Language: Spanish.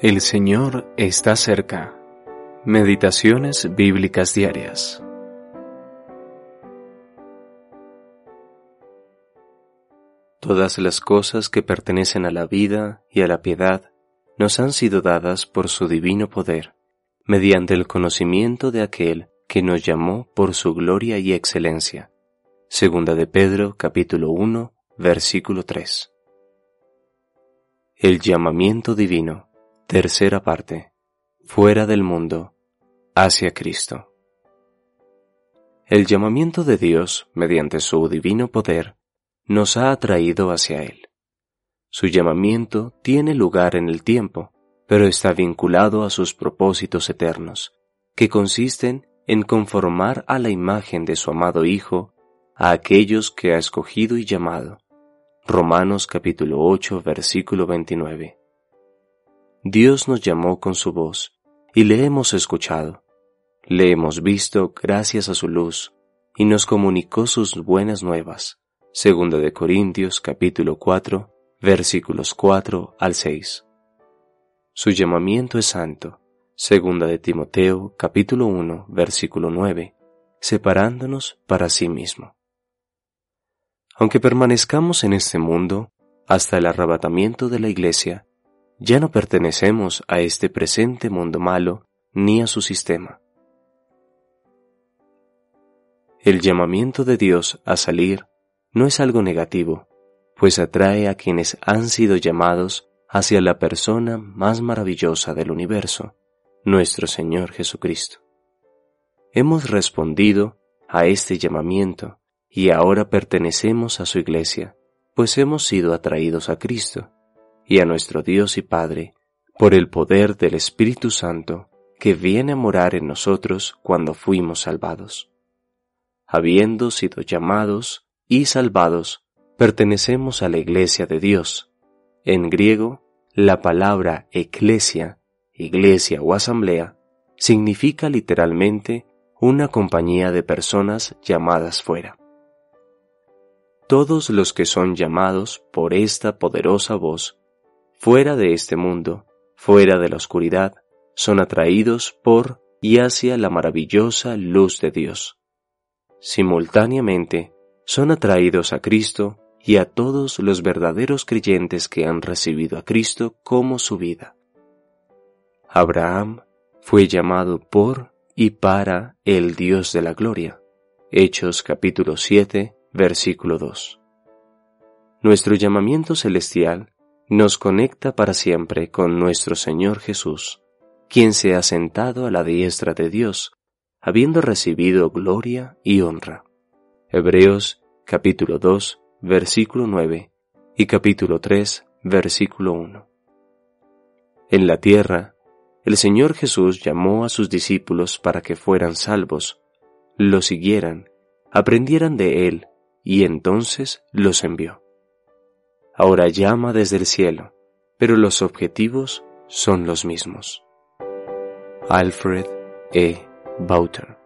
El Señor está cerca. Meditaciones bíblicas diarias. Todas las cosas que pertenecen a la vida y a la piedad nos han sido dadas por su divino poder, mediante el conocimiento de aquel que nos llamó por su gloria y excelencia. Segunda de Pedro capítulo 1 versículo 3. El llamamiento divino. Tercera parte. Fuera del mundo, hacia Cristo. El llamamiento de Dios, mediante su divino poder, nos ha atraído hacia Él. Su llamamiento tiene lugar en el tiempo, pero está vinculado a sus propósitos eternos, que consisten en conformar a la imagen de su amado Hijo a aquellos que ha escogido y llamado. Romanos capítulo 8 versículo 29. Dios nos llamó con su voz y le hemos escuchado. Le hemos visto gracias a su luz y nos comunicó sus buenas nuevas. Segunda de Corintios capítulo 4 versículos 4 al 6. Su llamamiento es santo. Segunda de Timoteo capítulo 1 versículo 9, separándonos para sí mismo. Aunque permanezcamos en este mundo hasta el arrebatamiento de la iglesia, ya no pertenecemos a este presente mundo malo ni a su sistema. El llamamiento de Dios a salir no es algo negativo, pues atrae a quienes han sido llamados hacia la persona más maravillosa del universo, nuestro Señor Jesucristo. Hemos respondido a este llamamiento y ahora pertenecemos a su iglesia, pues hemos sido atraídos a Cristo y a nuestro Dios y Padre por el poder del Espíritu Santo que viene a morar en nosotros cuando fuimos salvados. Habiendo sido llamados y salvados, pertenecemos a la Iglesia de Dios. En griego, la palabra eclesia, iglesia o asamblea, significa literalmente una compañía de personas llamadas fuera. Todos los que son llamados por esta poderosa voz fuera de este mundo, fuera de la oscuridad, son atraídos por y hacia la maravillosa luz de Dios. Simultáneamente, son atraídos a Cristo y a todos los verdaderos creyentes que han recibido a Cristo como su vida. Abraham fue llamado por y para el Dios de la gloria. Hechos capítulo 7, versículo 2. Nuestro llamamiento celestial nos conecta para siempre con nuestro Señor Jesús, quien se ha sentado a la diestra de Dios, habiendo recibido gloria y honra. Hebreos capítulo 2, versículo 9 y capítulo 3, versículo 1. En la tierra, el Señor Jesús llamó a sus discípulos para que fueran salvos, lo siguieran, aprendieran de Él, y entonces los envió ahora llama desde el cielo, pero los objetivos son los mismos. Alfred E. Bauter